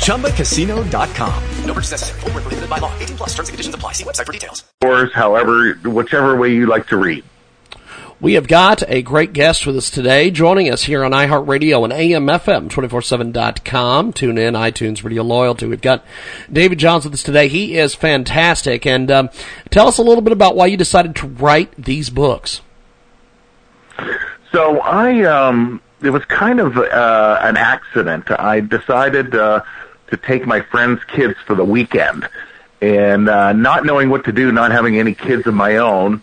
ChumbaCasino.com. No purchase necessary. Full prohibited by law. 18 plus terms and conditions apply. See website for details. Or however, whichever way you like to read. We have got a great guest with us today, joining us here on iHeartRadio and AMFM247.com. Tune in, iTunes, Radio Loyalty. We've got David Johns with us today. He is fantastic. And um, tell us a little bit about why you decided to write these books. So I, um, it was kind of uh, an accident. I decided uh, to take my friends' kids for the weekend. And uh, not knowing what to do, not having any kids of my own,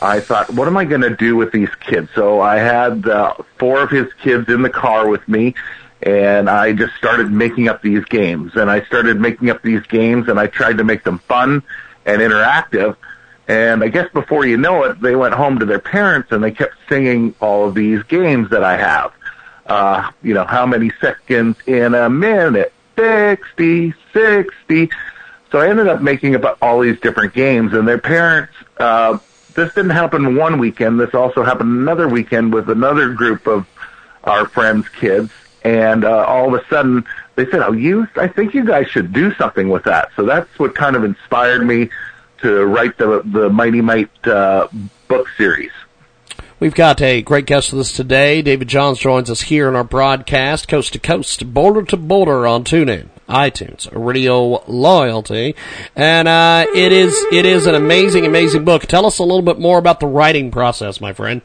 I thought, what am I going to do with these kids? So I had uh, four of his kids in the car with me, and I just started making up these games. And I started making up these games, and I tried to make them fun and interactive. And I guess before you know it, they went home to their parents, and they kept singing all of these games that I have. Uh, you know, how many seconds in a minute? 60, 60. So I ended up making up all these different games, and their parents uh, this didn't happen one weekend. This also happened another weekend with another group of our friends' kids. And uh, all of a sudden, they said, "Oh, you! I think you guys should do something with that." So that's what kind of inspired me to write the the Mitee Mite uh, book series. We've got a great guest with us today. David Johns joins us here in our broadcast, coast to coast, border to border on TuneIn iTunes, Radio Loyalty, and uh, it is it is an amazing, amazing book. Tell us a little bit more about the writing process, my friend.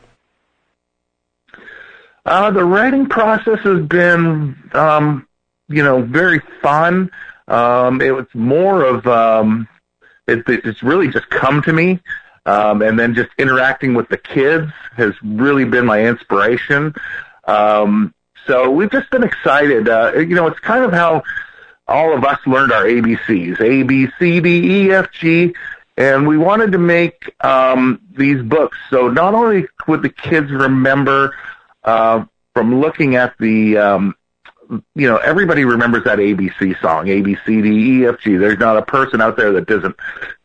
Uh, the writing process has been, um, you know, very fun. Um, it was more of um, it, it's really just come to me, um, and then just interacting with the kids has really been my inspiration. Um, so we've just been excited. Uh, you know, it's kind of how all of us learned our ABCs, A, B, C, D, E, F, G, and we wanted to make um, these books. So not only would the kids remember uh, from looking at the, um, you know, everybody remembers that ABC song, A, B, C, D, E, F, G. There's not a person out there that doesn't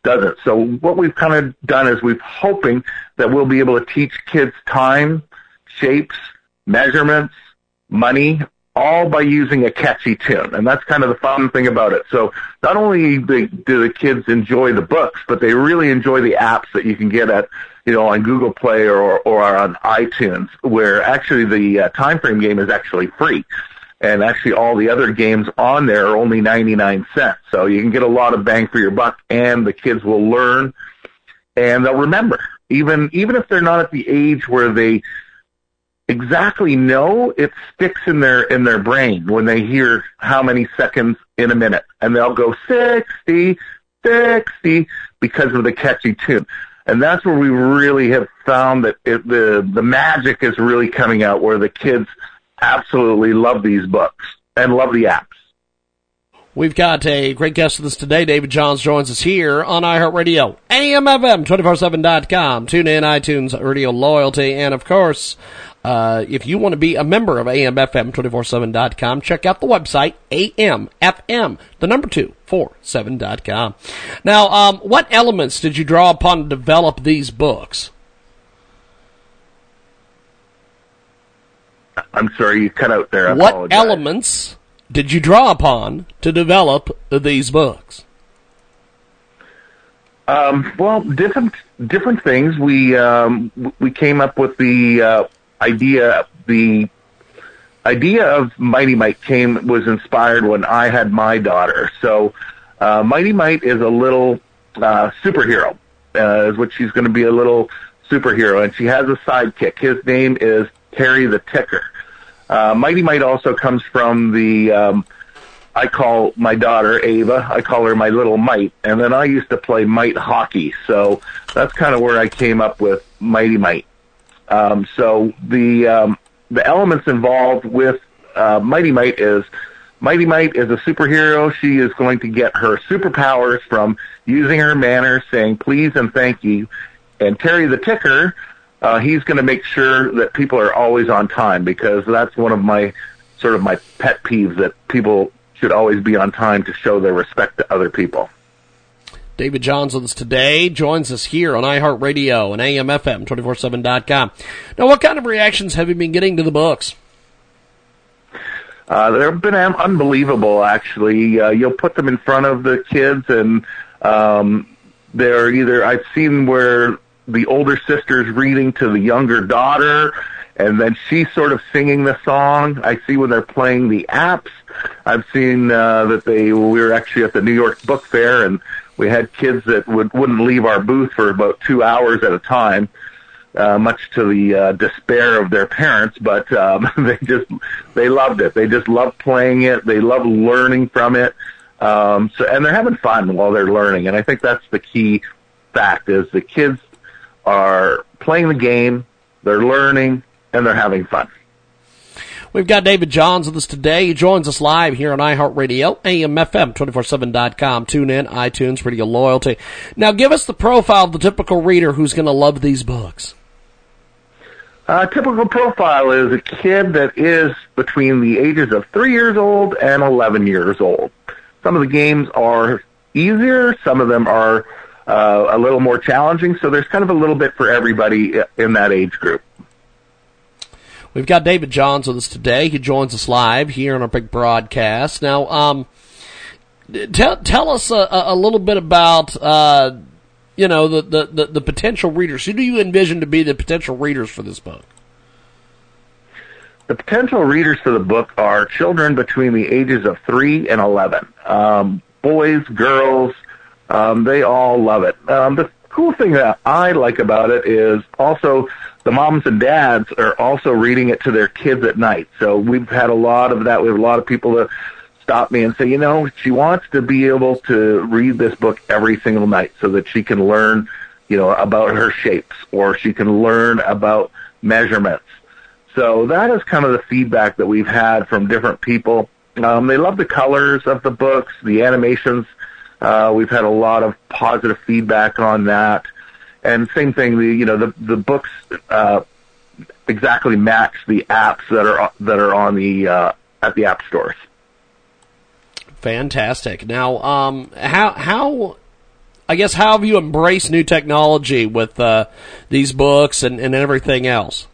doesn't. So what we've kind of done is we've hoping that we'll be able to teach kids time, shapes, measurements, money, all by using a catchy tune. And that's kind of the fun thing about it. So not only do the kids enjoy the books, but they really enjoy the apps that you can get at, you know, on Google Play or, or on iTunes, where actually the uh, time frame game is actually free. And actually all the other games on there are only 99 cents. So you can get a lot of bang for your buck and the kids will learn and they'll remember. Even, even if they're not at the age where they exactly know, it sticks in their in their brain when they hear how many seconds in a minute, and they'll go 60, 60 because of the catchy tune. And that's where we really have found that it, the the magic is really coming out, where the kids absolutely love these books and love the apps. We've got a great guest with us today. David Johns joins us here on iHeartRadio, AMFM247.com, tune in, iTunes, Radio Loyalty, and of course, uh, if you want to be a member of AMFM247.com, check out the website, AMFM, the number two, four, seven dot com. Now, um, what elements did you draw upon to develop these books? I'm sorry, you cut out there. I what apologize. elements did you draw upon to develop these books? Um, well, different different things. We um, we came up with the uh, idea, the idea of Mitee Mite came was inspired when I had my daughter. So uh, Mitee Mite is a little uh, superhero. Uh, is what she's going to be a little superhero, and she has a sidekick. His name is Terry the Ticker. Uh, Mitee Mite also comes from the. Um, I call my daughter Ava. I call her my little Might, and then I used to play Mite hockey. So that's kind of where I came up with Mitee Mite. Um, so the um, the elements involved with uh, Mitee Mite is Mighty Might is a superhero. She is going to get her superpowers from using her manners, saying please and thank you. And Terry the Ticker, uh, he's going to make sure that people are always on time because that's one of my sort of my pet peeves that people should always be on time to show their respect to other people. David Johns with us today joins us here on iHeartRadio and AMFM247.com. Now, what kind of reactions have you been getting to the books? Uh, they've been unbelievable, actually. Uh, you'll put them in front of the kids, and um, they're either I've seen where the older sister's reading to the younger daughter, and then she's sort of singing the song. I see when they're playing the apps. I've seen uh, that they we were actually at the New York Book Fair, and we had kids that would wouldn't leave our booth for about two hours at a time uh, much to the uh, despair of their parents, but um, they just they loved it. They just love playing it. They love learning from it. Um, so and they're having fun while they're learning, and I think that's the key fact is the kids are playing the game, they're learning, and they're having fun. We've got David Johns with us today. He joins us live here on iHeartRadio, AMFM247.com, tune in, iTunes, Radio Loyalty. Now give us the profile of the typical reader who's going to love these books. A typical profile is a kid that is between the ages of three years old and 11 years old. Some of the games are easier, some of them are uh, a little more challenging, so there's kind of a little bit for everybody in that age group. We've got David Johns with us today. He joins us live here on our big broadcast. Now, um, tell tell us a, a little bit about uh, you know, the, the, the, the potential readers? Who do you envision to be the potential readers for this book? The potential readers for the book are children between the ages of 3 and 11. Um, boys, girls, um, they all love it. Um, the cool thing that I like about it is also the moms and dads are also reading it to their kids at night. So we've had a lot of that. We have a lot of people that stop me and say, you know, she wants to be able to read this book every single night so that she can learn, you know, about her shapes or she can learn about measurements. So that is kind of the feedback that we've had from different people. Um, they love the colors of the books, the animations. Uh, we've had a lot of positive feedback on that. And same thing, the you know the the books uh, exactly match the apps that are that are on the uh, at the app stores. Fantastic. Now, um, how how I guess how have you embraced new technology with uh, these books and, and everything else?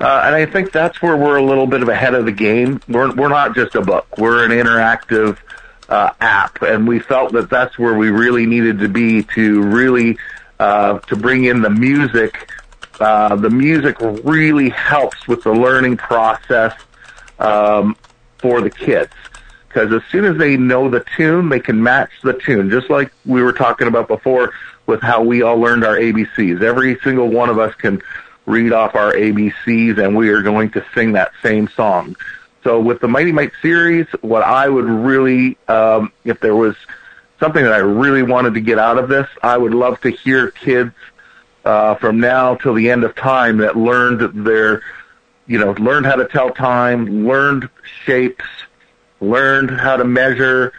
Uh, and I think that's where we're a little bit of ahead of the game. We're we're not just a book; we're an interactive uh, app, and we felt that that's where we really needed to be to really uh, to bring in the music. Uh, the music really helps with the learning process um, for the kids because as soon as they know the tune, they can match the tune. Just like we were talking about before with how we all learned our ABCs. Every single one of us can read off our ABCs and we are going to sing that same song. So with the Mitee Mite series, what I would really, um, if there was something that I really wanted to get out of this, I would love to hear kids uh, from now till the end of time that learned their, you know, learned how to tell time, learned shapes, learned how to measure,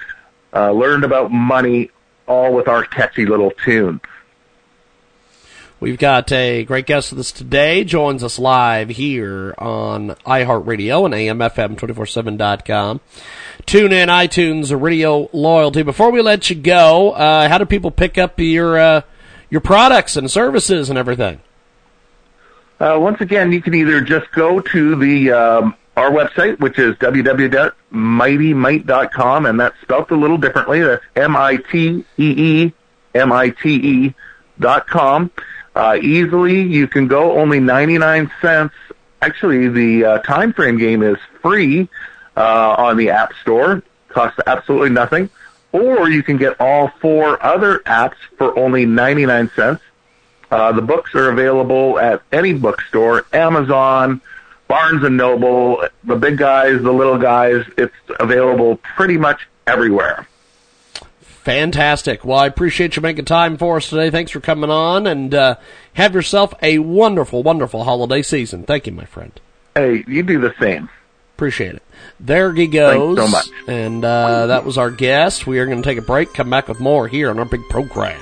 uh, learned about money, all with our catchy little tune. We've got a great guest with us today. Joins us live here on iHeartRadio and AMFM247.com. Tune in, iTunes, Radio Loyalty. Before we let you go, uh, how do people pick up your uh, your products and services and everything? Uh, once again, you can either just go to the um, our website, which is www.miteemite.com, and that's spelled a little differently. That's M-I-T-E-E-M-I-T-E dot com. Uh, easily, you can go only 99 cents. Actually, the uh, time frame game is free uh, on the App Store. Costs absolutely nothing. Or you can get all four other apps for only 99 cents. Uh, the books are available at any bookstore, Amazon, Barnes and Noble, the big guys, the little guys. It's available pretty much everywhere. Fantastic. Well, I appreciate you making time for us today. Thanks for coming on, and uh, have yourself a wonderful, wonderful holiday season. Thank you, my friend. Hey, you do the same. Appreciate it. There he goes. Thanks so much. And uh, that was our guest. We are going to take a break, come back with more here on our big program.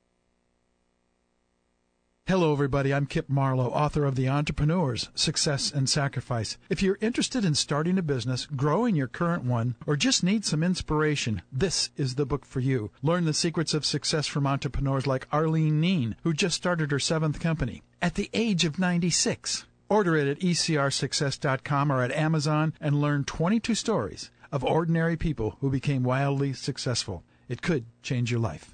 Hello, everybody. I'm Kip Marlowe, author of The Entrepreneurs Success and Sacrifice. If you're interested in starting a business, growing your current one, or just need some inspiration, this is the book for you. Learn the secrets of success from entrepreneurs like Arlene Neen, who just started her seventh company at the age of 96. Order it at ecrsuccess.com or at Amazon and learn 22 stories of ordinary people who became wildly successful. It could change your life.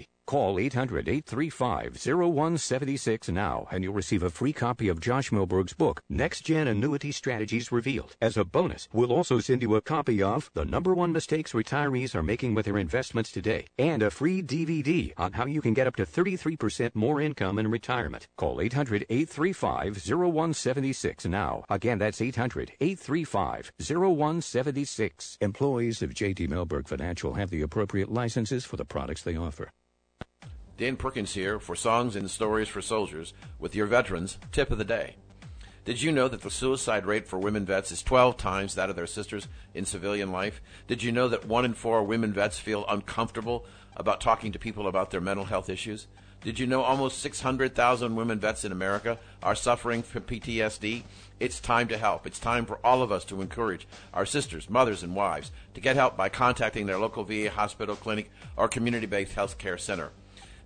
Call 800 835 0176 now and you'll receive a free copy of Josh Mellberg's book, Next Gen Annuity Strategies Revealed. As a bonus, we'll also send you a copy of The Number One Mistakes Retirees Are Making with Their Investments Today and a free DVD on how you can get up to 33% more income in retirement. Call 800 835 0176 now. Again, that's 800 835 0176. Employees of JD Mellberg Financial have the appropriate licenses for the products they offer. Dan Perkins here for Songs and Stories for Soldiers with your veterans tip of the day. Did you know that the suicide rate for women vets is 12 times that of their sisters in civilian life? Did you know that one in four women vets feel uncomfortable about talking to people about their mental health issues? Did you know almost 600,000 women vets in America are suffering from PTSD? It's time to help. It's time for all of us to encourage our sisters, mothers, and wives to get help by contacting their local VA hospital, clinic, or community based health care center.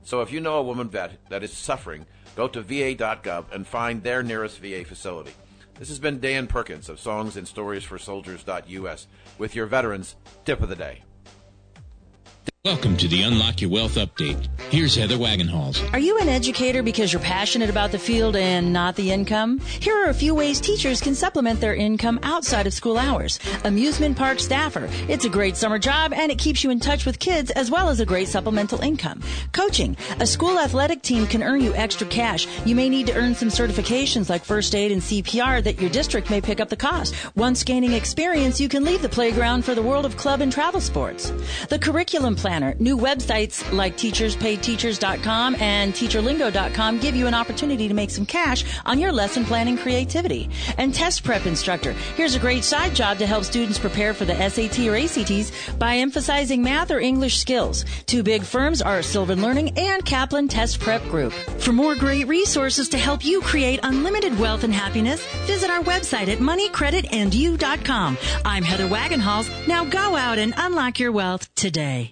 So if you know a woman vet that is suffering, go to va.gov and find their nearest VA facility. This has been Dan Perkins of Songs and Stories for Soldiers.us with your veterans tip of the day. Welcome to the Unlock Your Wealth Update. Here's Heather Wagenhals. Are you an educator because you're passionate about the field and not the income? Here are a few ways teachers can supplement their income outside of school hours. Amusement park staffer. It's a great summer job and it keeps you in touch with kids as well as a great supplemental income. Coaching. A school athletic team can earn you extra cash. You may need to earn some certifications like first aid and CPR that your district may pick up the cost. Once gaining experience, you can leave the playground for the world of club and travel sports. The curriculum plan Planner. New websites like teacherspaidteachers.com and teacherlingo.com give you an opportunity to make some cash on your lesson planning creativity. And test prep instructor. Here's a great side job to help students prepare for the SAT or ACTs by emphasizing math or English skills. Two big firms are Sylvan Learning and Kaplan Test Prep Group. For more great resources to help you create unlimited wealth and happiness, visit our website at moneycreditandyou.com. I'm Heather Wagenhals. Now go out and unlock your wealth today.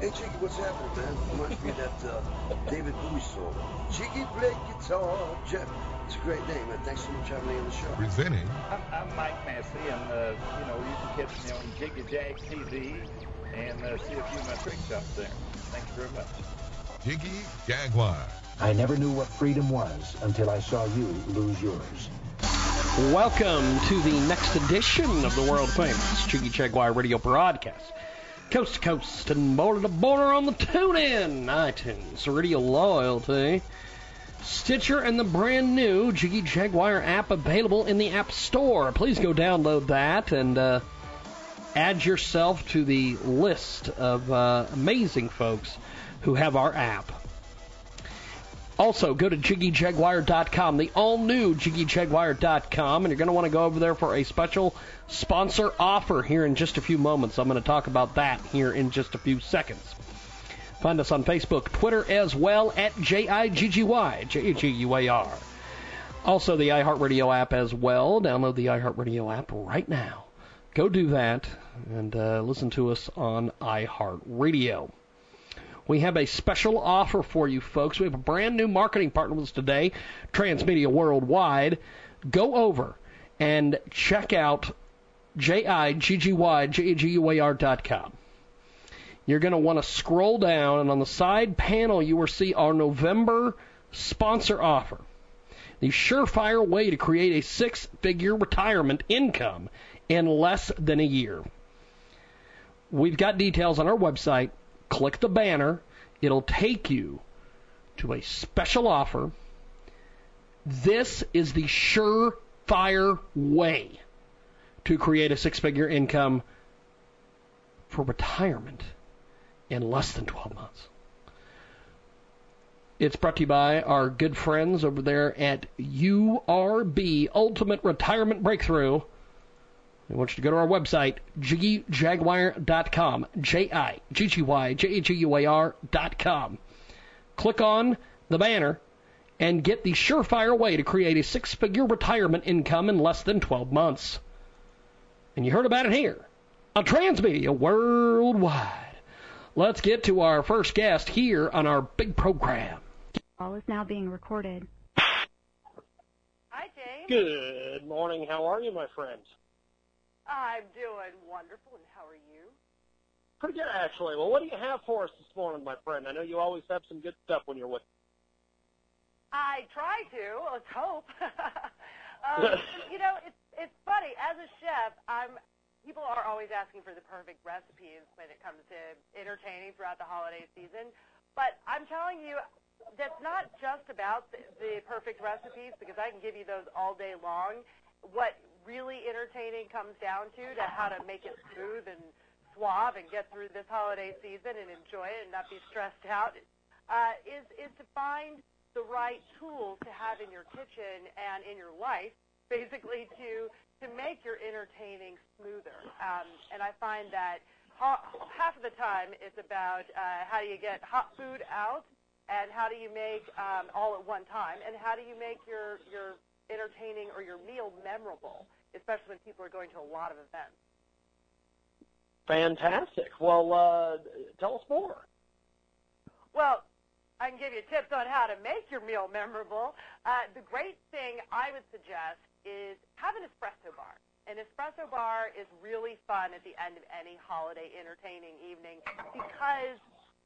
Hey Jiggy, what's happening, man? Reminds me of that uh, David Bowie song. Jiggy play guitar, Jeff. It's a great name, man. Thanks so much for having me on the show. Presenting. I'm, I'm Mike Massey, and uh, you know you can catch me on Jiggy Jag TV and uh, see a few of my trick shots there. Thank you very much. Jiggy Jaguar. I never knew what freedom was until I saw you lose yours. Welcome to the next edition of the world famous Jiggy Jaguar radio broadcast coast to coast and border to border on the TuneIn, iTunes, Radio Loyalty, Stitcher, and the brand new Jiggy Jaguar app available in the App Store. Please go download that and uh, add yourself to the list of uh, amazing folks who have our app. Also, go to JiggyJaguar.com, the all new JiggyJaguar.com, and you're going to want to go over there for a special sponsor offer here in just a few moments. I'm going to talk about that here in just a few seconds. Find us on Facebook, Twitter as well at J-I-G-G-Y, J-A-G-U-A-R. Also, the iHeartRadio app as well. Download the iHeartRadio app right now. Go do that and uh, listen to us on iHeartRadio we have a special offer for you folks. We have a brand new marketing partner with us today, Transmedia Worldwide. Go over and check out J-I-G-G-Y-J-A-G-U-A-R dot com. You're going to want to scroll down, and on the side panel, you will see our November sponsor offer. The surefire way to create a six figure retirement income in less than a year. We've got details on our website, click the banner. It'll take you to a special offer. This is the surefire way to create a six figure income for retirement in less than 12 months. It's brought to you by our good friends over there at URB Ultimate Retirement Breakthrough. I want you to go to our website, jiggyjaguar.com, J-I-G-G-Y-J-A-G-U-A-R.com. Click on the banner and get the surefire way to create a six-figure retirement income in less than 12 months. And you heard about it here on Transmedia Worldwide. Let's get to our first guest here on our big program. All is now being recorded. Hi, James. Good morning. How are you, my friend? I'm doing wonderful, and how are you? Pretty good, actually. Well, what do you have for us this morning, my friend? I know you always have some good stuff when you're with. I try to. Let's hope. um, you know, it's it's funny. As a chef, I'm. People are always asking for the perfect recipes when it comes to entertaining throughout the holiday season. But I'm telling you, that's not just about the, the perfect recipes because I can give you those all day long. What really entertaining comes down to, to how to make it smooth and suave and get through this holiday season and enjoy it and not be stressed out, uh, is, is to find the right tools to have in your kitchen and in your life, basically to to make your entertaining smoother. Um, and I find that half of the time it's about uh, how do you get hot food out, and how do you make um, all at one time, and how do you make your your entertaining or your meal memorable, especially when people are going to a lot of events. Fantastic. Well, uh, tell us more. Well, I can give you tips on how to make your meal memorable. Uh, the great thing I would suggest is have an espresso bar. An espresso bar is really fun at the end of any holiday entertaining evening because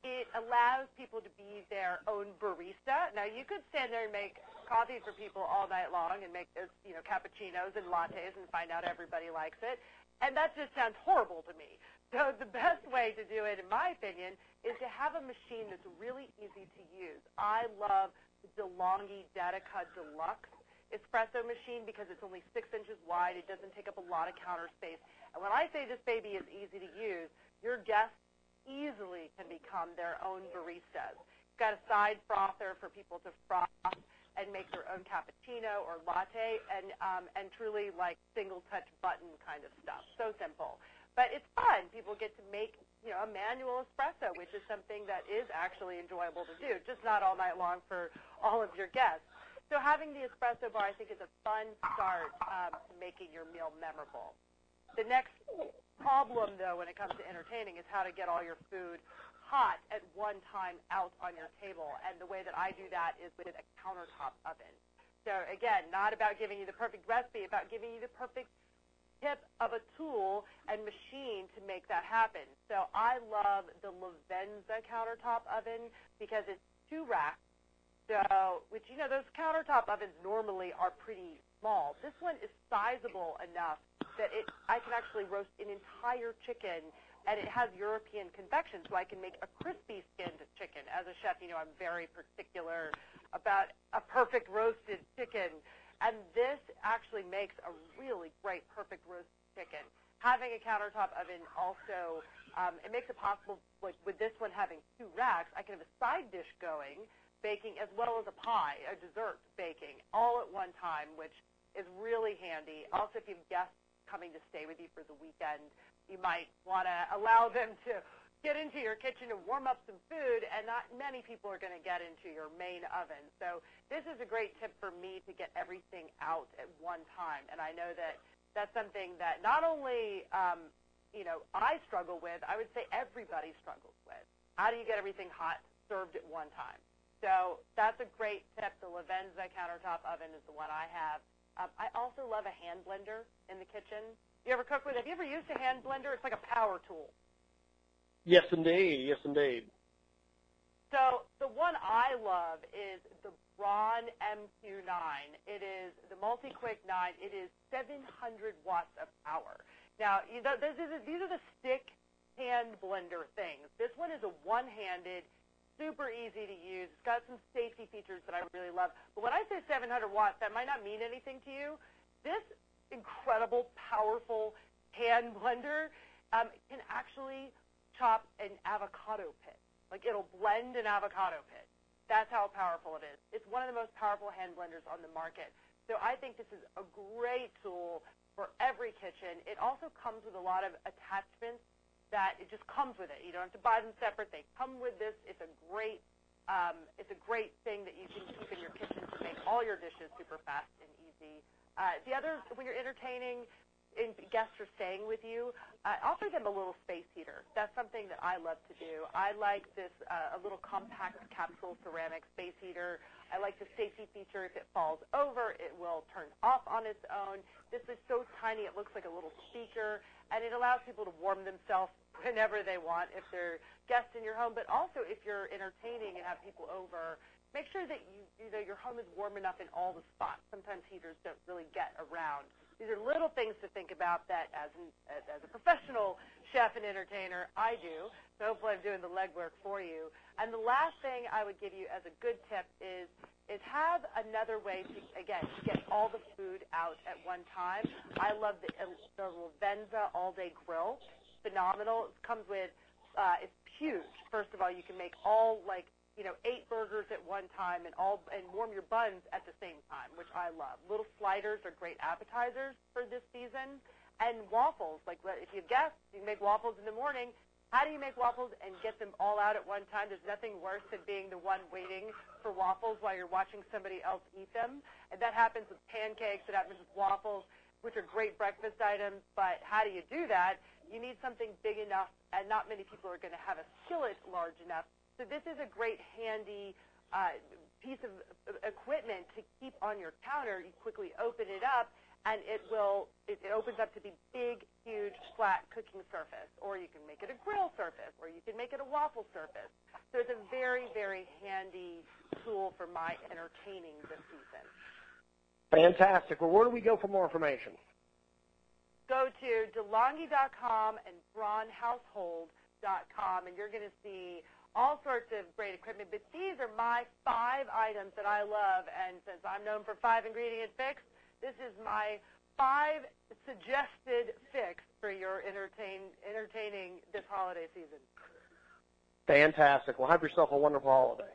it allows people to be their own barista. Now you could stand there and make coffee for people all night long and make those, you know, cappuccinos and lattes and find out everybody likes it. And that just sounds horrible to me. So the best way to do it, in my opinion, is to have a machine that's really easy to use. I love the DeLonghi Dedica Deluxe espresso machine because it's only six inches wide. It doesn't take up a lot of counter space. And when I say this baby is easy to use, your guests easily can become their own baristas. It's got a side frother for people to froth and make their own cappuccino or latte, and um, and truly like single touch button kind of stuff. So simple, but it's fun. People get to make you know a manual espresso, which is something that is actually enjoyable to do, just not all night long for all of your guests. So having the espresso bar, I think, is a fun start um, to making your meal memorable. The next problem, though, when it comes to entertaining, is how to get all your food hot at one time out on your table. And the way that I do that is with a countertop oven. So again, not about giving you the perfect recipe, about giving you the perfect tip of a tool and machine to make that happen. So I love the Livenza countertop oven because it's two racks. So, which you know, those countertop ovens normally are pretty small. This one is sizable enough that it I can actually roast an entire chicken and it has European convection, so I can make a crispy skinned chicken. As a chef, you know I'm very particular about a perfect roasted chicken, and this actually makes a really great perfect roast chicken. Having a countertop oven also um, it makes it possible, like with this one having two racks, I can have a side dish going, baking as well as a pie, a dessert baking, all at one time, which is really handy. Also, if you have guests coming to stay with you for the weekend, you might want to allow them to get into your kitchen to warm up some food, and not many people are going to get into your main oven. So this is a great tip for me to get everything out at one time, and I know that that's something that not only um, you know I struggle with, I would say everybody struggles with. How do you get everything hot served at one time? So that's a great tip. The Livenza countertop oven is the one I have. Um, I also love a hand blender in the kitchen. You ever cook with it? Have you ever used a hand blender? It's like a power tool. Yes, indeed. Yes, indeed. So the one I love is the Braun MQ9. It is the multi-quick 9. It is 700 watts of power. Now, you know, these are, these are the stick hand blender things. This one is a one-handed, super easy to use. It's got some safety features that I really love. But when I say 700 watts, that might not mean anything to you. This incredible, powerful hand blender um, can actually chop an avocado pit. Like it'll blend an avocado pit. That's how powerful it is. It's one of the most powerful hand blenders on the market. So I think this is a great tool for every kitchen. It also comes with a lot of attachments that it just comes with it. You don't have to buy them separate. They come with this. It's a great um, it's a great thing that you can keep in your kitchen to make all your dishes super fast and easy. Uh, the other, when you're entertaining and guests are staying with you, uh, offer them a little space heater. That's something that I love to do. I like this uh, a little compact capsule ceramic space heater. I like the safety feature. If it falls over, it will turn off on its own. This is so tiny, it looks like a little speaker, and it allows people to warm themselves whenever they want if they're guests in your home, but also if you're entertaining and have people over, make sure that you, you know, your home is warm enough in all the spots. Sometimes heaters don't really get around. These are little things to think about that as, an, as a professional chef and entertainer, I do. So hopefully I'm doing the legwork for you. And the last thing I would give you as a good tip is is have another way to again to get all the food out at one time. I love the the Livenza all day grill phenomenal. It comes with, uh, it's huge. First of all, you can make all like you know, eight burgers at one time and all and warm your buns at the same time, which I love. Little sliders are great appetizers for this season, and waffles. Like if you guess, you make waffles in the morning. How do you make waffles and get them all out at one time? There's nothing worse than being the one waiting for waffles while you're watching somebody else eat them. And that happens with pancakes. It happens with waffles, which are great breakfast items. But how do you do that? You need something big enough, and not many people are going to have a skillet large enough. So this is a great handy uh, piece of equipment to keep on your counter. You quickly open it up and it will it, it opens up to be big, huge, flat cooking surface, or you can make it a grill surface, or you can make it a waffle surface. So it's a very, very handy tool for my entertaining this season. Fantastic. Well, where do we go for more information? Go to DeLonghi.com and BraunHousehold.com, and you're going to see all sorts of great equipment. But these are my five items that I love, and since I'm known for five ingredient fix, this is my five suggested fix for your entertain, entertaining this holiday season. Fantastic. Well, have yourself a wonderful holiday.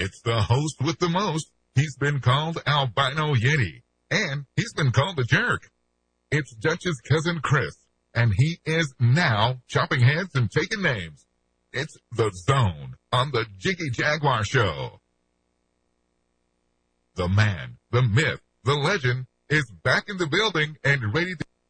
It's the host with the most. He's been called Albino Yeti. And he's been called a jerk. It's Dutch's cousin Chris. And he is now chopping heads and taking names. It's The Zone on the Jiggy Jaguar Show. The man, the myth, the legend is back in the building and ready to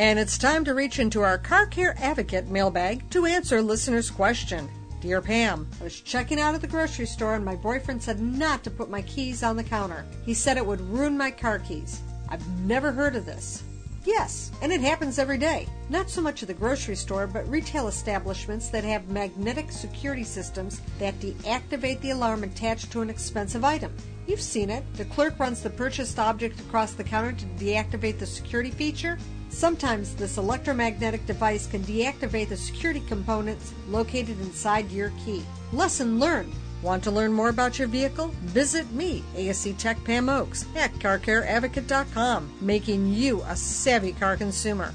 And it's time to reach into our Car Care Advocate mailbag to answer listener's question. Dear Pam, I was checking out at the grocery store and my boyfriend said not to put my keys on the counter. He said it would ruin my car keys. I've never heard of this. Yes, and it happens every day. Not so much at the grocery store, but retail establishments that have magnetic security systems that deactivate the alarm attached to an expensive item. You've seen it. The clerk runs the purchased object across the counter to deactivate the security feature. Sometimes this electromagnetic device can deactivate the security components located inside your key. Lesson learned. Want to learn more about your vehicle? Visit me, ASE Tech Pam Oakes, at CarCareAdvocate.com, making you a savvy car consumer.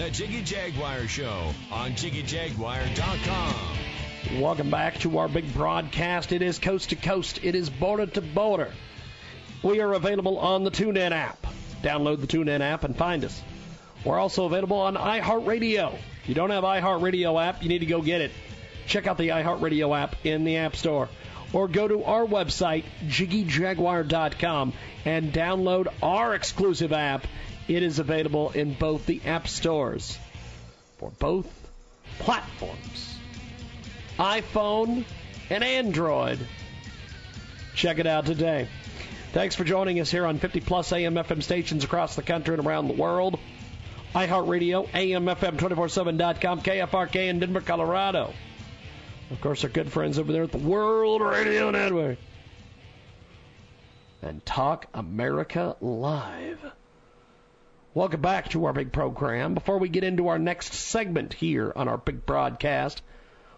The Jiggy Jaguar Show on JiggyJaguar.com. Welcome back to our big broadcast. It is coast to coast. It is border to border. We are available on the TuneIn app. Download the TuneIn app and find us. We're also available on iHeartRadio. If you don't have iHeartRadio app, you need to go get it. Check out the iHeartRadio app in the App Store. Or go to our website, jiggyjaguar.com, and download our exclusive app. It is available in both the app stores for both platforms iPhone and Android. Check it out today. Thanks for joining us here on 50 plus AM FM stations across the country and around the world. iHeartRadio, AMFM247.com, KFRK in Denver, Colorado. Of course, our good friends over there at the World Radio Network. And Talk America Live. Welcome back to our big program. Before we get into our next segment here on our big broadcast,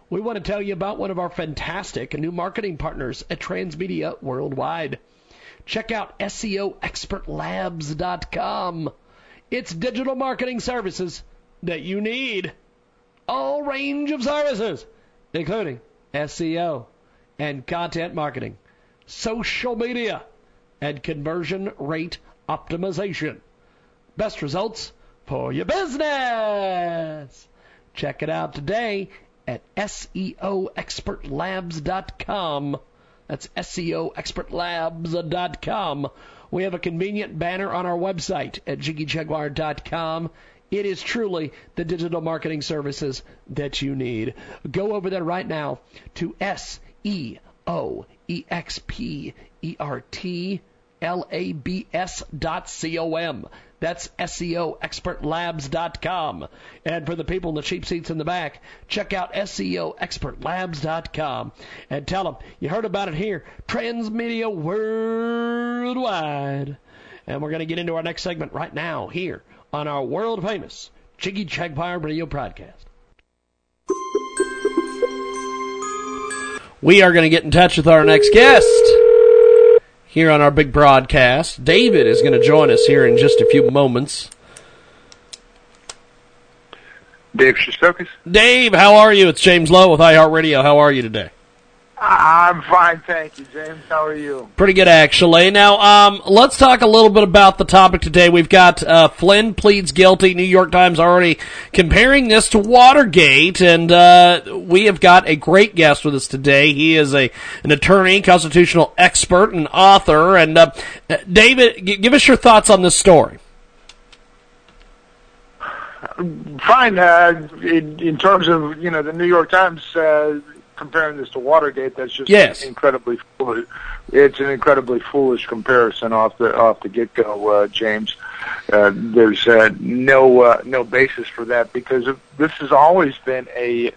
we want to tell you about one of our fantastic new marketing partners at Transmedia Worldwide. Check out SEOExpertlabs.com. It's digital marketing services that you need. All range of services, including SEO and content marketing, social media, and conversion rate optimization. Best results for your business. Check it out today at SEOExpertlabs.com. That's SEOExpertlabs.com. We have a convenient banner on our website at jiggyjaguar.com. It is truly the digital marketing services that you need. Go over there right now to S E O E X P E R T L A B S dot C O M. That's SEOExpertlabs.com. And for the people in the cheap seats in the back, check out SEOExpertlabs.com and tell them you heard about it here, Transmedia Worldwide. And we're going to get into our next segment right now here on our world famous Jiggy Jaguar radio broadcast. We are going to get in touch with our next guest here on our big broadcast. David is going to join us here in just a few moments. Dave Shistokis? Dave, how are you? It's James Lowe with iHeartRadio. How are you today? I'm fine, thank you, James. How are you? Pretty good, actually. Now, um, let's talk a little bit about the topic today. We've got uh, Flynn pleads guilty. New York Times already comparing this to Watergate, and uh, we have got a great guest with us today. He is a an attorney, constitutional expert, and author. And uh, David, g- give us your thoughts on this story. Fine. Uh, in, in terms of you know the New York Times uh, comparing this to Watergate, that's just Yes. incredibly foolish. It's an incredibly foolish comparison off the off the get go, uh, James. Uh, there's uh, no uh, no basis for that because this has always been a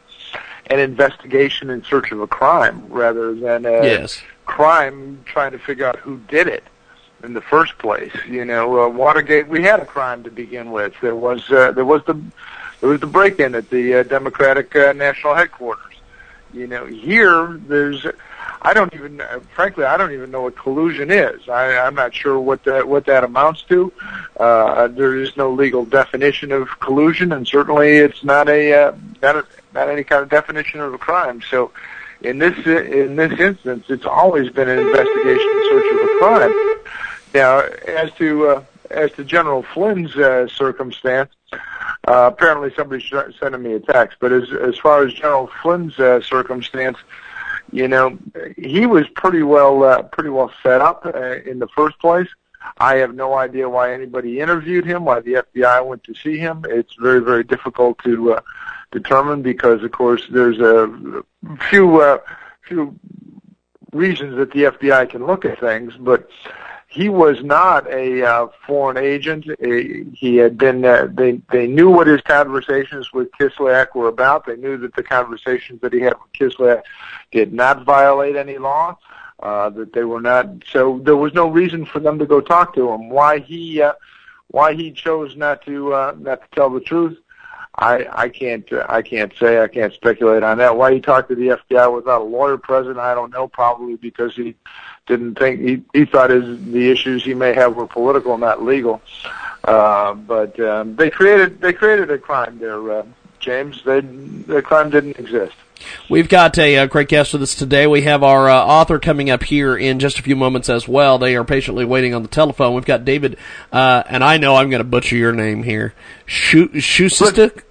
an investigation in search of a crime rather than a Yes. crime trying to figure out who did it in the first place. You know, uh, Watergate. We had a crime to begin with. There was uh, there was the there was the break-in at the uh, Democratic uh, National Headquarters. You know, here there's. I don't even, uh, frankly, I don't even know what collusion is. I, I'm not sure what that what that amounts to. Uh, there is no legal definition of collusion, and certainly it's not a uh, not a, not any kind of definition of a crime. So, in this in this instance, it's always been an investigation in search of a crime. Now, as to uh, as to General Flynn's uh, circumstance, uh, apparently somebody's sending me a text. But as as far as General Flynn's uh, circumstance, you know, he was pretty well uh, pretty well set up uh, in the first place. I have no idea why anybody interviewed him, why the FBI went to see him. It's very very difficult to uh, determine because, of course, there's a few uh, few reasons that the FBI can look at things, but he was not a uh, foreign agent. He had been. Uh, they they knew what his conversations with Kislyak were about. They knew that the conversations that he had with Kislyak did not violate any law. Uh, that they were not. So there was no reason for them to go talk to him. Why he uh, why he chose not to uh, not to tell the truth. I I can't uh, I can't say I can't speculate on that. Why he talked to the FBI without a lawyer present, I don't know. Probably because he didn't think he he thought his the issues he may have were political, not legal. Uh, but um, they created they created a crime there, uh, James. They the crime didn't exist. We've got a, a, great guest with us today. We have our uh, author coming up here in just a few moments as well. They are patiently waiting on the telephone. We've got David, uh, and I know I'm going to butcher your name here. Shusistuk?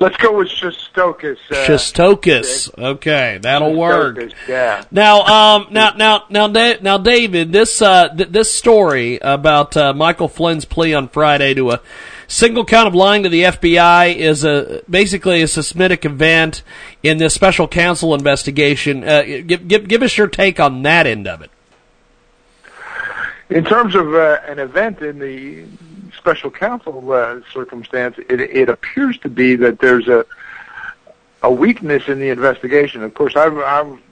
Let's go with Shostokis. Uh, Shostokis. Okay, that'll work. Yeah. Now, um, now, now, now, now, David, this uh, th- this story about uh, Michael Flynn's plea on Friday to a single count of lying to the FBI is a basically a seismic event in this special counsel investigation. Uh, give, give give us your take on that end of it. In terms of uh, an event in the special counsel uh, circumstance, it, it appears to be that there's a a weakness in the investigation. Of course, I've, I'm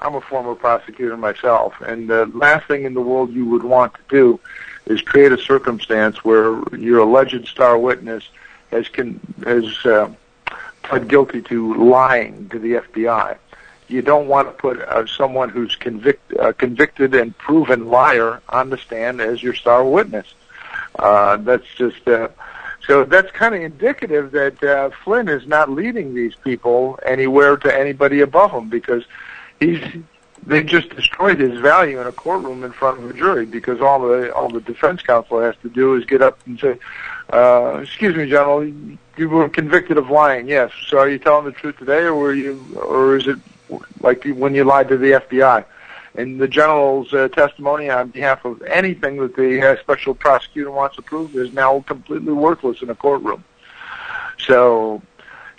I'm a former prosecutor myself, and the last thing in the world you would want to do is create a circumstance where your alleged star witness has con- has uh, pled guilty to lying to the FBI. You don't want to put uh, someone who's convict, uh, convicted and proven liar on the stand as your star witness. Uh, that's just uh, so that's kind of indicative that uh, Flynn is not leading these people anywhere to anybody above him because he's they just destroyed his value in a courtroom in front of a jury because all the all the defense counsel has to do is get up and say, uh, "Excuse me, General, you were convicted of lying. Yes. So are you telling the truth today, or were you, or is it like when you lied to the FBI?" And the general's uh, testimony on behalf of anything that the uh, special prosecutor wants to prove is now completely worthless in a courtroom. So,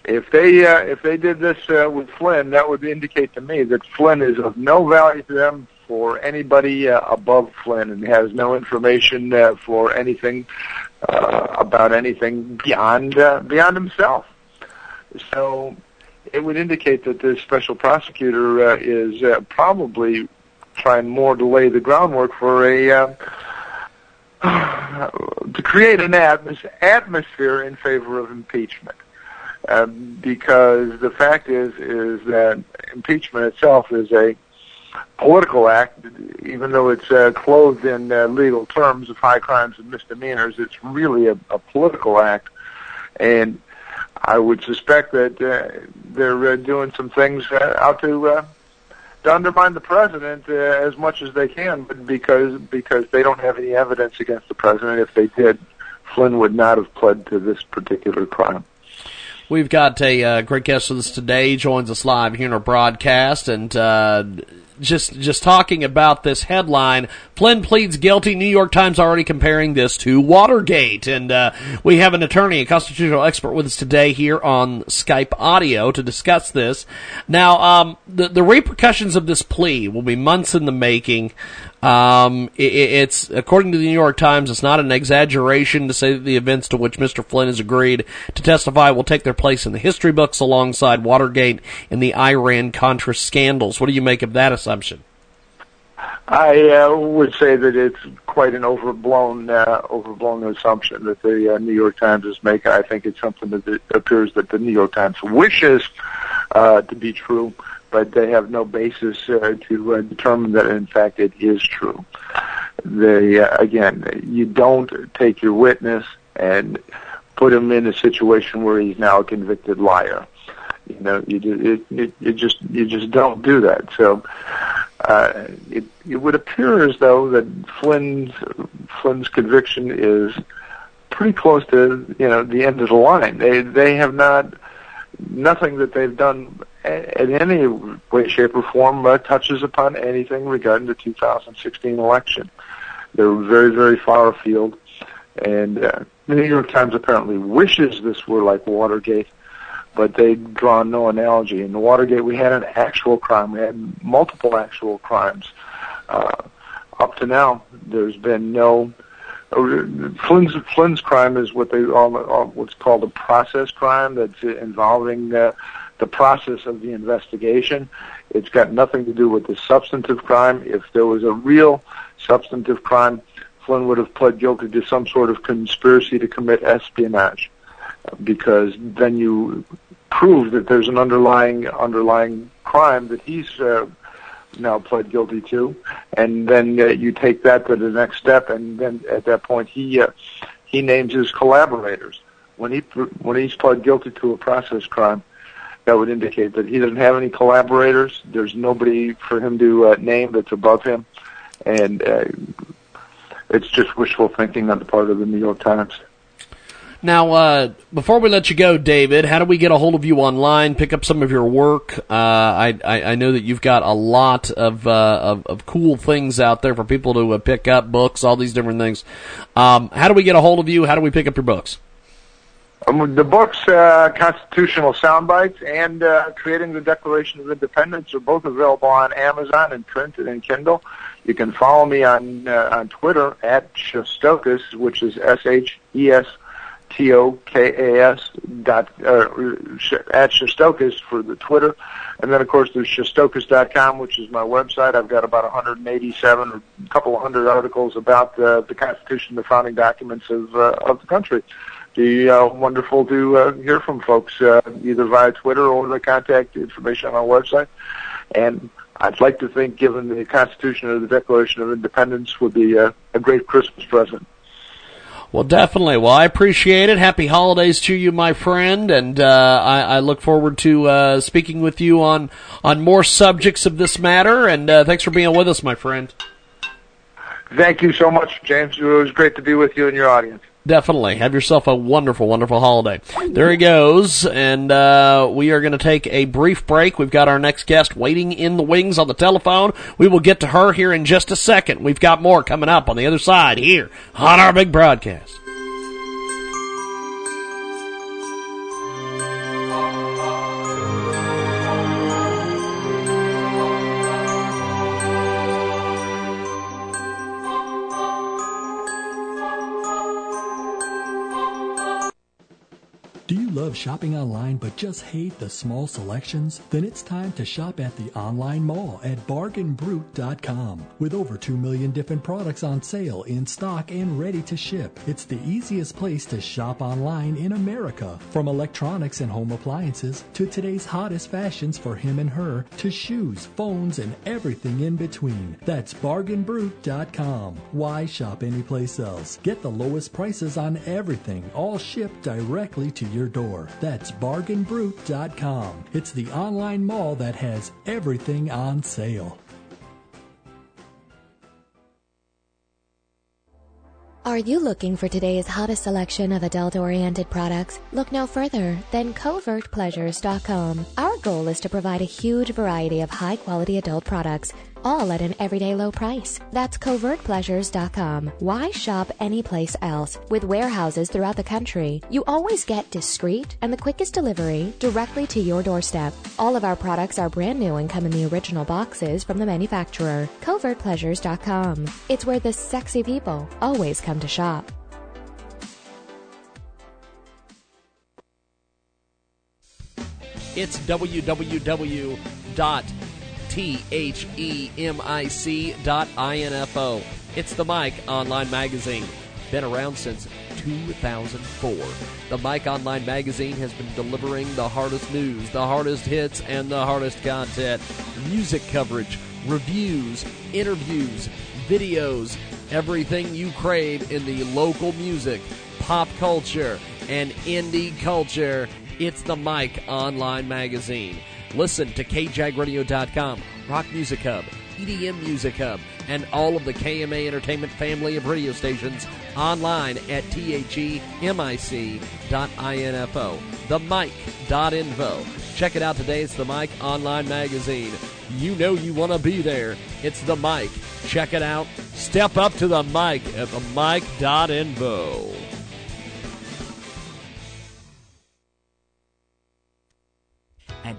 if they uh, if they did this uh, with Flynn, that would indicate to me that Flynn is of no value to them for anybody uh, above Flynn, and has no information uh, for anything uh, about anything beyond uh, beyond himself. So it would indicate that this special prosecutor uh, is uh, probably trying more to lay the groundwork for a uh, to create an atmos- atmosphere in favor of impeachment. Uh, because the fact is is that impeachment itself is a political act, even though it's uh, clothed in uh, legal terms of high crimes and misdemeanors. It's really a, a political act, and I would suspect that uh, they're uh, doing some things uh, out to to undermine the president uh, as much as they can, but because because they don't have any evidence against the president. If they did, Flynn would not have pled to this particular crime. We've got a uh, great guest with us today. He joins us live here in our broadcast, and uh, just just talking about this headline. Flynn pleads guilty. New York Times already comparing this to Watergate, and uh, we have an attorney, a constitutional expert, with us today here on Skype audio to discuss this. Now, um, the the repercussions of this plea will be months in the making. Um, it, it's according to the New York Times, it's not an exaggeration to say that the events to which Mr. Flynn has agreed to testify will take their place in the history books alongside Watergate and the Iran Contra scandals. What do you make of that assumption? I uh, would say that it's quite an overblown, uh, overblown assumption that the uh, New York Times is making. I think it's something that it appears that the New York Times wishes uh, to be true, but they have no basis uh, to uh, determine that in fact it is true. They again, you don't take your witness and put him in a situation where he's now a convicted liar. You know, you do, it, it, you just you just don't do that. So uh, it it would appear as though that Flynn's Flynn's conviction is pretty close to you know the end of the line. They they have not nothing that they've done in any way, shape, or form uh, touches upon anything regarding the 2016 election. They're very very far afield, and uh, the New York Times apparently wishes this were like Watergate but they draw no analogy. In Watergate, we had an actual crime. We had multiple actual crimes. Uh, up to now, there's been no. Uh, Flynn's, Flynn's crime is what they all, all what's called a process crime that's involving uh, the process of the investigation. It's got nothing to do with the substantive crime. If there was a real substantive crime, Flynn would have pled guilty to some sort of conspiracy to commit espionage because then you prove that there's an underlying underlying crime that he's uh, now pled guilty to, and then uh, you take that to the next step, and then at that point he uh, he names his collaborators. When he when he's pled guilty to a process crime, that would indicate that he doesn't have any collaborators. There's nobody for him to uh, name that's above him, and uh, it's just wishful thinking on the part of the New York Times. Now, uh, before we let you go, David, how do we get a hold of you online? Pick up some of your work. Uh, I, I, I know that you've got a lot of, uh, of, of cool things out there for people to uh, pick up books, all these different things. Um, how do we get a hold of you? How do we pick up your books? Um, the books, uh, Constitutional Soundbites and uh, Creating the Declaration of Independence, are both available on Amazon and print and in Kindle. You can follow me on on Twitter at Shestokas, which is S H E S T O K A S dot uh, at Shestokas for the Twitter, and then of course there's Shestokas dot com, which is my website. I've got about 187 or a couple hundred articles about uh, the Constitution, the founding documents of uh, of the country. Be uh, wonderful to uh, hear from folks uh, either via Twitter or the contact information on our website. And I'd like to think, given the Constitution or the Declaration of Independence, would be a, a great Christmas present. Well, definitely. Well, I appreciate it. Happy holidays to you, my friend, and uh, I, I, look forward to uh, speaking with you on on more subjects of this matter. And uh, thanks for being with us, my friend. Thank you so much, James. It was great to be with you and your audience. Definitely. Have yourself a wonderful, wonderful holiday. There he goes. And uh, we are going to take a brief break. We've got our next guest waiting in the wings on the telephone. We will get to her here in just a second. We've got more coming up on the other side here on our big broadcast. Shopping online but just hate the small selections? Then it's time to shop at the online mall at bargainbrute.com. With over 2 million different products on sale, in stock, and ready to ship, it's the easiest place to shop online in America. From electronics and home appliances to today's hottest fashions for him and her to shoes, phones, and everything in between. That's bargainbrute.com. Why shop anyplace else? Get the lowest prices on everything, all shipped directly to your door. That's bargainbrute.com. It's the online mall that has everything on sale. Are you looking for today's hottest selection of adult oriented products? Look no further than covertpleasures.com. Our goal is to provide a huge variety of high quality adult products all at an everyday low price. That's covertpleasures.com. Why shop anyplace else? With warehouses throughout the country, you always get discreet and the quickest delivery directly to your doorstep. All of our products are brand new and come in the original boxes from the manufacturer. Covertpleasures.com. It's where the sexy people always come to shop. It's www T-H-E-M-I-C dot I-N-F-O. It's the Mic Online Magazine. been around since 2004. The Mic Online Magazine has been delivering the hardest news, the hardest hits, and the hardest content. Music coverage, reviews, interviews, videos, everything you crave in the local music, pop culture, and indie culture. It's the Mic Online Magazine. Listen to KJagRadio.com, Rock Music Hub, EDM Music Hub, and all of the KMA Entertainment family of radio stations online at themic.info, themic.info. Check it out today. It's the Mic Online Magazine. You know you want to be there. It's the Mic. Check it out. Step up to the mic at themic.info.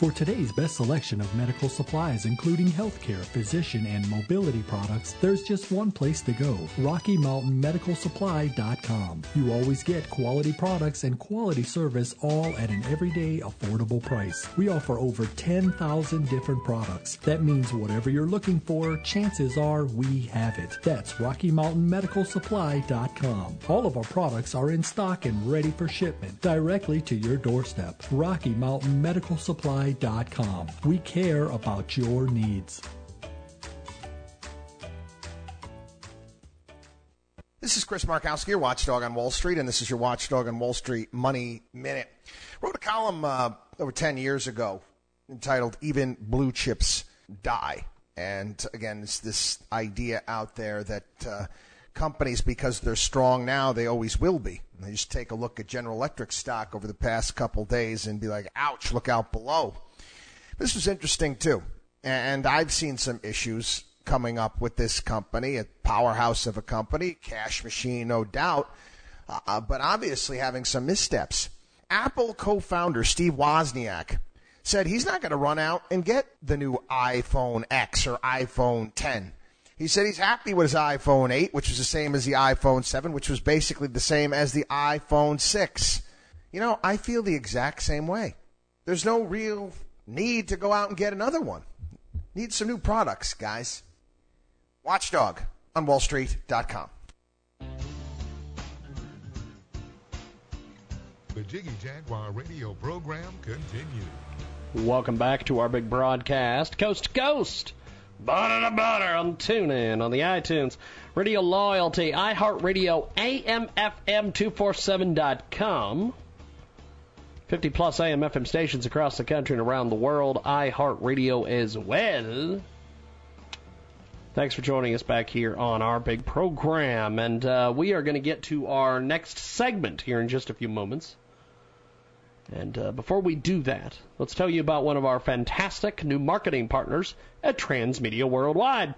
For today's best selection of medical supplies, including healthcare, physician, and mobility products, there's just one place to go RockyMountainMedicalSupply.com. You always get quality products and quality service all at an everyday affordable price. We offer over 10,000 different products. That means whatever you're looking for, chances are we have it. That's RockyMountainMedicalSupply.com. All of our products are in stock and ready for shipment directly to your doorstep. Rocky Mountain Medical Supply we care about your needs. This is Chris Markowski, your watchdog on Wall Street, and this is your watchdog on Wall Street Money Minute. Wrote a column uh, over 10 years ago entitled Even Blue Chips Die. And again, it's this idea out there that uh, companies, because they're strong now, they always will be. And just take a look at General Electric stock over the past couple days and be like, ouch, look out below. This was interesting too. And I've seen some issues coming up with this company, a powerhouse of a company, cash machine, no doubt, uh, but obviously having some missteps. Apple co founder Steve Wozniak said he's not going to run out and get the new iPhone X or iPhone 10. He said he's happy with his iPhone 8, which was the same as the iPhone 7, which was basically the same as the iPhone 6. You know, I feel the exact same way. There's no real need to go out and get another one. Need some new products, guys. Watchdog on WallStreet.com. The Jiggy Jaguar radio program continues. Welcome back to our big broadcast, coast to coast. Butter to butter on TuneIn, on the iTunes, Radio Loyalty, iHeartRadio, AMFM247.com. 50 plus AM FM stations across the country and around the world, iHeartRadio as well. Thanks for joining us back here on our big program. And uh, we are going to get to our next segment here in just a few moments. And uh, before we do that, let's tell you about one of our fantastic new marketing partners at Transmedia Worldwide.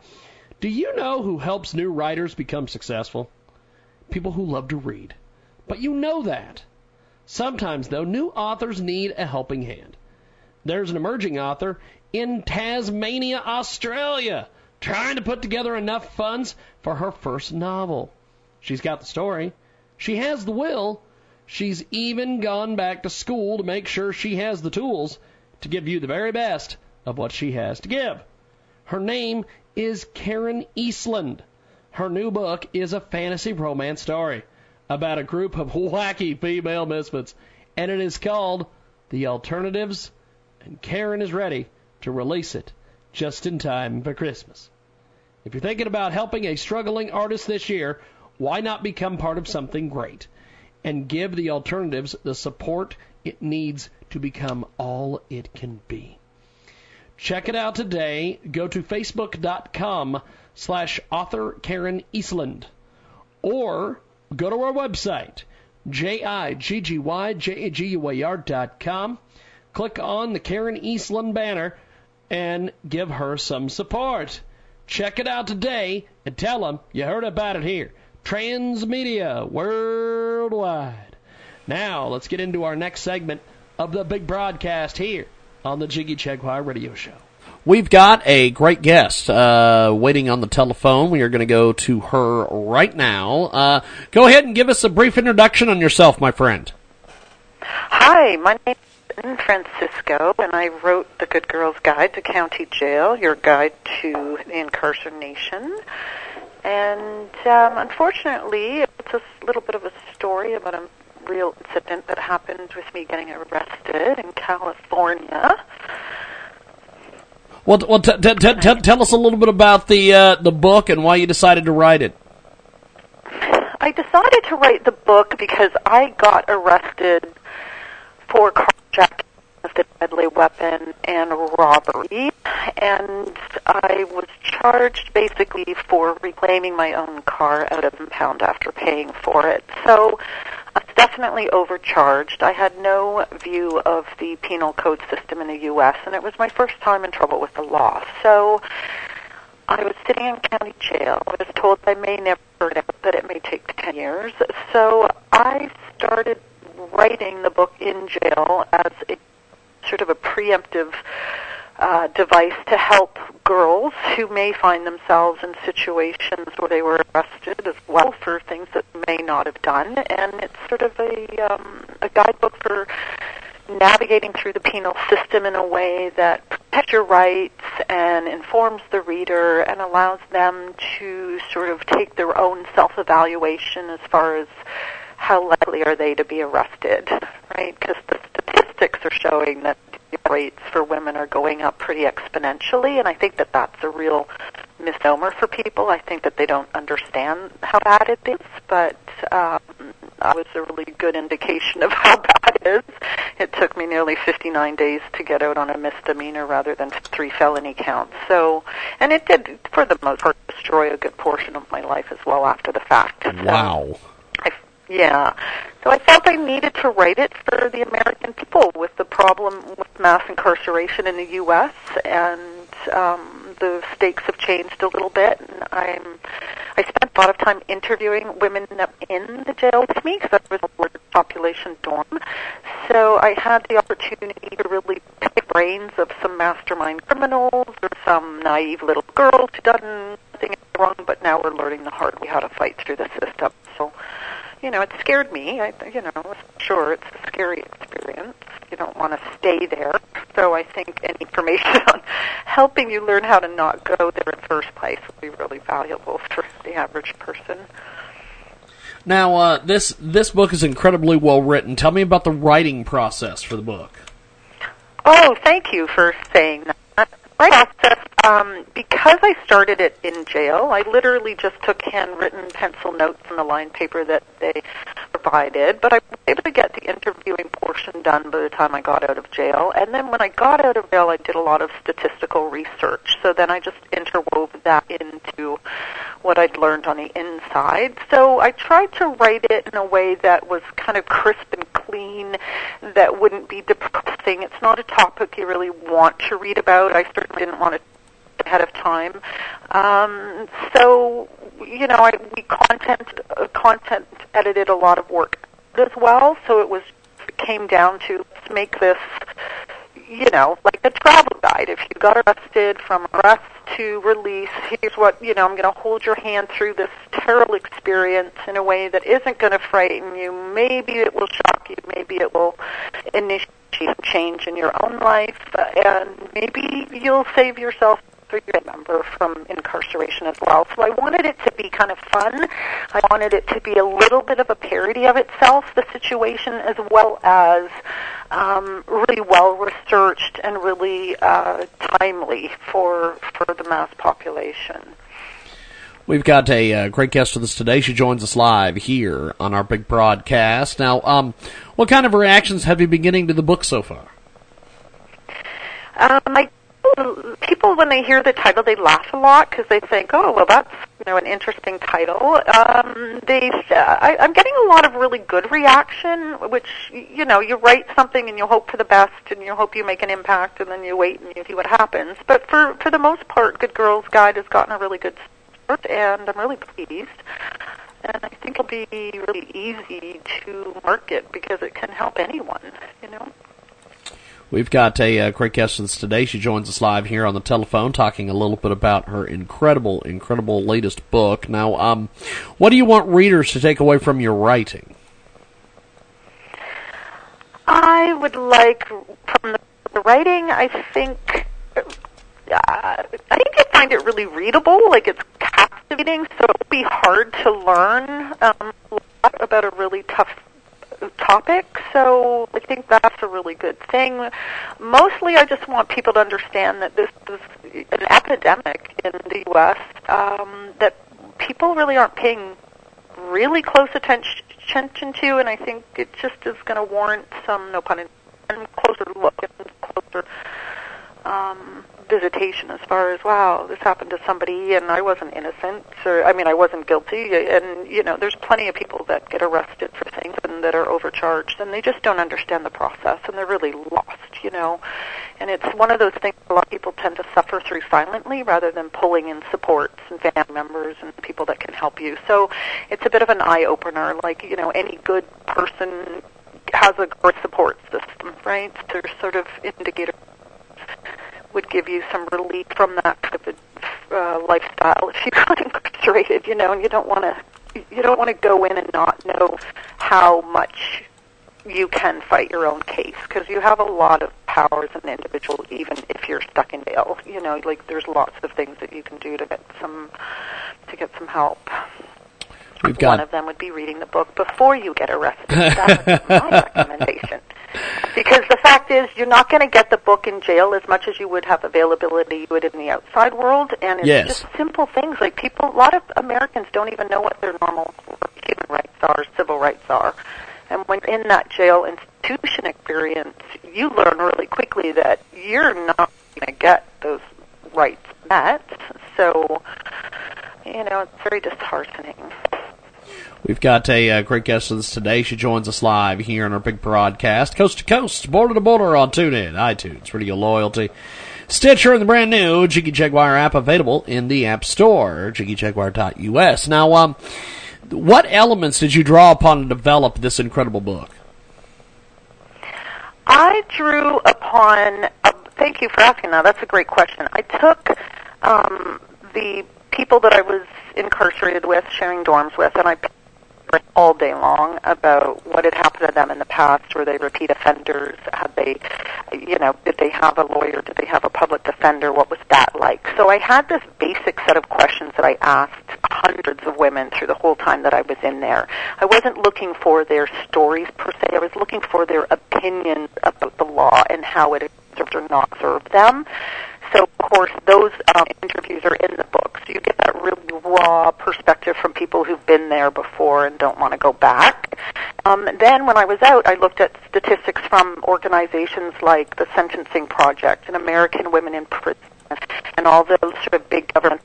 Do you know who helps new writers become successful? People who love to read. But you know that. Sometimes, though, new authors need a helping hand. There's an emerging author in Tasmania, Australia, trying to put together enough funds for her first novel. She's got the story, she has the will, she's even gone back to school to make sure she has the tools to give you the very best of what she has to give. Her name is Karen Eastland. Her new book is a fantasy romance story about a group of wacky female misfits, and it is called The Alternatives, and Karen is ready to release it just in time for Christmas. If you're thinking about helping a struggling artist this year, why not become part of something great and give the alternatives the support it needs to become all it can be? Check it out today. Go to facebook.com slash author Karen Eastland or go to our website, J-I-G-G-Y-J-A-G-U-A-R com. Click on the Karen Eastland banner and give her some support. Check it out today and tell them you heard about it here. Transmedia Worldwide. Now, let's get into our next segment of the big broadcast here on the Jiggy Jaguar Radio Show. We've got a great guest uh, waiting on the telephone. We are going to go to her right now. Uh, go ahead and give us a brief introduction on yourself, my friend. Hi, my name is Francisco, and I wrote The Good Girl's Guide to County Jail, your guide to incarceration. And um, unfortunately, it's a little bit of a story about a real incident that happened with me getting arrested in California. Well, well t- t- t- t- tell us a little bit about the uh, the book and why you decided to write it. I decided to write the book because I got arrested for carjacking with a deadly weapon and robbery, and I was charged basically for reclaiming my own car out of impound after paying for it. So I was definitely overcharged. I had no view of the penal code system in the U.S., and it was my first time in trouble with the law. So I was sitting in county jail. I was told I may never get out, that it may take 10 years. So I started writing the book in jail as a sort of a preemptive uh, device to help girls who may find themselves in situations where they were arrested as well for things that may not have done. And it's sort of a, um, a guidebook for navigating through the penal system in a way that protects your rights and informs the reader and allows them to sort of take their own self-evaluation as far as how likely are they to be arrested, right? Because the are showing that rates for women are going up pretty exponentially, and I think that that's a real misnomer for people. I think that they don't understand how bad it is, but um, that was a really good indication of how bad it is. It took me nearly 59 days to get out on a misdemeanor rather than three felony counts. So, and it did, for the most part, destroy a good portion of my life as well after the fact. Wow. Yeah. So I felt I needed to write it for the American people with the problem with mass incarceration in the U.S. and um, the stakes have changed a little bit. And I'm I spent a lot of time interviewing women in the jail with me because I was a large population dorm. So I had the opportunity to really pick brains of some mastermind criminals or some naive little girls who done nothing wrong, but now we're learning the hard way how to fight through the system. So you know, it scared me. I, you know, sure, it's a scary experience. You don't want to stay there. So I think any information on helping you learn how to not go there in the first place would be really valuable for the average person. Now, uh, this this book is incredibly well written. Tell me about the writing process for the book. Oh, thank you for saying My process, um, because I started it in jail, I literally just took handwritten pencil notes on the line paper that they provided, but I was able to get the interviewing portion done by the time I got out of jail. And then when I got out of jail, I did a lot of statistical research. So then I just interwove that into what I'd learned on the inside. So I tried to write it in a way that was kind of crisp and clean, that wouldn't be depressing. It's not a topic you really want to read about. I certainly didn't want to ahead of time. Um, so, you know, I, we content uh, content edited a lot of work as well. So it was it came down to let's make this, you know, like a travel guide. If you got arrested from arrest to release, here's what you know. I'm going to hold your hand through this terrible experience in a way that isn't going to frighten you. Maybe it will shock you. Maybe it will initiate change in your own life, and maybe you'll save yourself member from incarceration as well. So I wanted it to be kind of fun. I wanted it to be a little bit of a parody of itself, the situation, as well as um, really well researched and really uh, timely for for the mass population. We've got a uh, great guest with us today. She joins us live here on our big broadcast. Now, um, what kind of reactions have you been getting to the book so far? Um, I people when they hear the title they laugh a lot because they think oh well that's you know an interesting title um they uh, I, i'm getting a lot of really good reaction which you know you write something and you hope for the best and you hope you make an impact and then you wait and you see what happens but for for the most part good girls guide has gotten a really good start and i'm really pleased and I think it'll be really easy to market because it can help anyone. You know. We've got a uh, great guest with us today. She joins us live here on the telephone, talking a little bit about her incredible, incredible latest book. Now, um, what do you want readers to take away from your writing? I would like from the, writing. I think. Uh, I think you find it really readable, like it's captivating, so it would be hard to learn um, a lot about a really tough topic. So I think that's a really good thing. Mostly, I just want people to understand that this is an epidemic in the U.S. Um, that people really aren't paying really close attention attention to, and I think it just is going to warrant some, no pun intended, closer look and closer um, visitation as far as wow, this happened to somebody and I wasn't innocent, or I mean I wasn't guilty, and you know there's plenty of people that get arrested for things and that are overcharged, and they just don't understand the process, and they're really lost, you know, and it's one of those things a lot of people tend to suffer through silently rather than pulling in supports and family members and people that can help you. So it's a bit of an eye opener, like you know any good person has a great support system, right? There's sort of indicators would give you some relief from that kind of a uh, lifestyle if you got incarcerated, you know, and you don't want to you don't want to go in and not know how much you can fight your own case because you have a lot of power as an individual even if you're stuck in jail you know like there's lots of things that you can do to get some to get some help. We've got one of them would be reading the book before you get arrested. That's would be my recommendation because the fact is, you're not going to get the book in jail as much as you would have availability you would in the outside world, and it's Yes. just simple things like people. A lot of Americans don't even know what their normal human rights are, civil rights are, and when you're in that jail institution experience, you learn really quickly that you're not going to get those rights met. So, you know, it's very disheartening. We've got a uh, great guest with us today. She joins us live here on our big broadcast, coast to coast, border to border on TuneIn, iTunes, Radio Loyalty, Stitcher, and the brand new Jiggy Jaguar app available in the App Store, jiggyjaguar.us. Now, um, what elements did you draw upon to develop this incredible book? I drew upon. Uh, thank you for asking that. That's a great question. I took um, the people that I was incarcerated with, sharing dorms with, and I all day long about what had happened to them in the past. Were they repeat offenders? Had they, you know, did they have a lawyer? Did they have a public defender? What was that like? So I had this basic set of questions that I asked hundreds of women through the whole time that I was in there. I wasn't looking for their stories per se. I was looking for their opinions about the law and how it served or not served them. So, of course, those um, interviews are in the book. So you get that really raw perspective from people who've been there before and don't want to go back. Um, then, when I was out, I looked at statistics from organizations like the Sentencing Project and American Women in Prison and all those sort of big government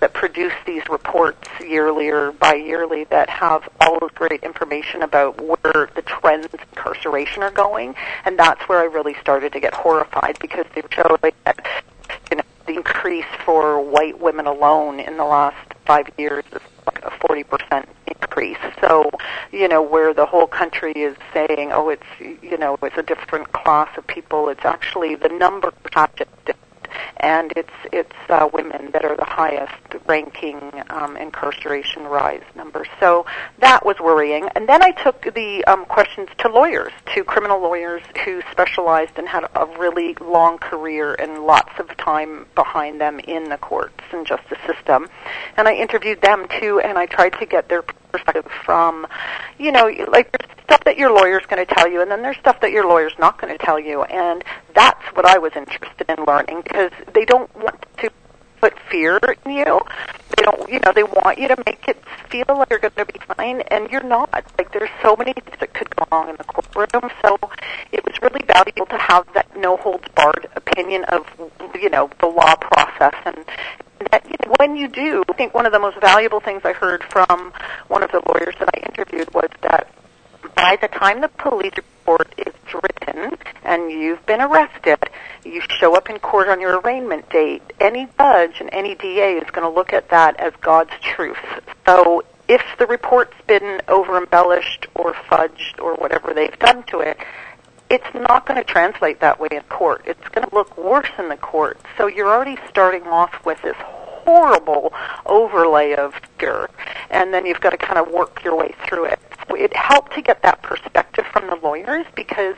that produce these reports yearly or bi-yearly that have all of great information about where the trends in incarceration are going, and that's where I really started to get horrified because they showed that you know the increase for white women alone in the last five years is like a forty percent increase. So you know where the whole country is saying, oh, it's you know it's a different class of people. It's actually the number of and it's it's uh, women that are the highest ranking um, incarceration rise numbers. So that was worrying. And then I took the um, questions to lawyers, to criminal lawyers who specialized and had a really long career and lots of time behind them in the courts and justice system. And I interviewed them too, and I tried to get their perspective from, you know, like there's stuff that your lawyer's going to tell you, and then there's stuff that your lawyer's not going to tell you, and that's what I was interested in learning because they don't want to put fear in you. They don't, you know, they want you to make it feel like you're going to be fine, and you're not. Like there's so many things that could go wrong in the courtroom, so it was really valuable to have that no holds barred opinion of, you know, the law process and that you know, when you do, I think one of the most valuable things I heard from one of the lawyers that I interviewed was that by the time the police report is written and you've been arrested, you show up in court on your arraignment date, any judge and any DA is going to look at that as God's truth. So if the report's been over embellished or fudged or whatever they've done to it, it's not going to translate that way in court. It's going to look worse in the court. So you're already starting off with this horrible overlay of fear, and then you've got to kind of work your way through it. It helped to get that perspective from the lawyers because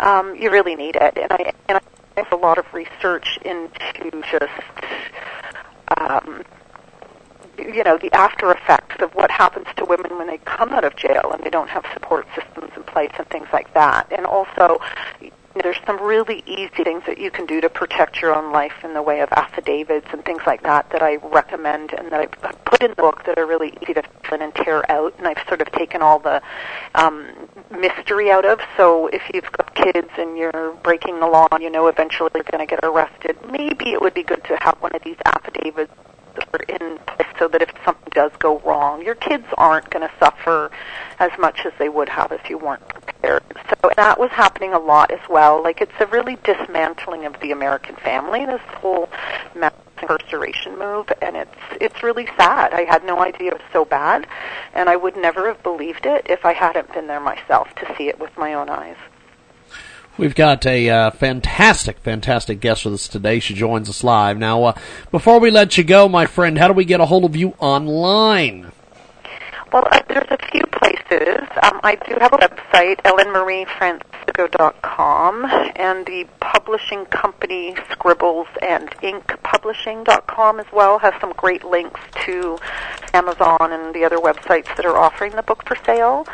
um, you really need it. And I and I have a lot of research into just. Um, you know, the after effects of what happens to women when they come out of jail and they don't have support systems in place and things like that. And also, there's some really easy things that you can do to protect your own life in the way of affidavits and things like that that I recommend and that I've put in the book that are really easy to fill in and tear out. And I've sort of taken all the um, mystery out of. So if you've got kids and you're breaking the law and you know eventually you're going to get arrested, maybe it would be good to have one of these affidavits in place so that if something does go wrong, your kids aren't going to suffer as much as they would have if you weren't prepared. So that was happening a lot as well. Like it's a really dismantling of the American family, this whole mass incarceration move, and it's it's really sad. I had no idea it was so bad, and I would never have believed it if I hadn't been there myself to see it with my own eyes. We've got a uh, fantastic, fantastic guest with us today. She joins us live. Now, uh, before we let you go, my friend, how do we get a hold of you online? Well, uh, there's a few places. Um, I do have a website, ellenmariefrancisco.com, and the publishing company Scribbles and Ink Publishing.com as well has some great links to Amazon and the other websites that are offering the book for sale.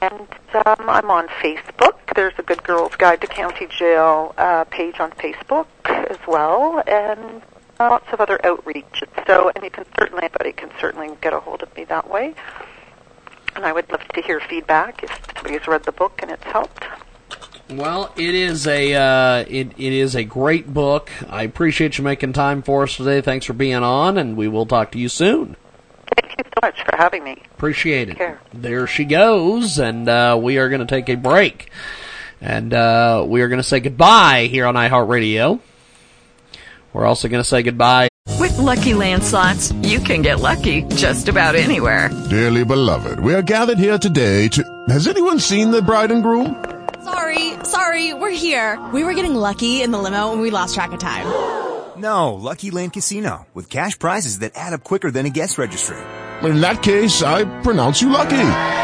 And um, I'm on Facebook. There's a Good Girls Guide to County Jail uh, page on Facebook as well, and lots of other outreach. So, and you can certainly, anybody can certainly get a hold of me that way. And I would love to hear feedback if somebody's read the book and it's helped. Well, it is a uh, it it is a great book. I appreciate you making time for us today. Thanks for being on, and we will talk to you soon. Thank you so much for having me. Appreciate it. There she goes, and uh, we are going to take a break, and uh, we are going to say goodbye here on iHeartRadio. We're also going to say goodbye. With Lucky Land slots, you can get lucky just about anywhere. Dearly beloved, we are gathered here today to. Has anyone seen the bride and groom? Sorry, sorry, we're here. We were getting lucky in the limo and we lost track of time. No, Lucky Land Casino, with cash prizes that add up quicker than a guest registry. In that case, I pronounce you lucky.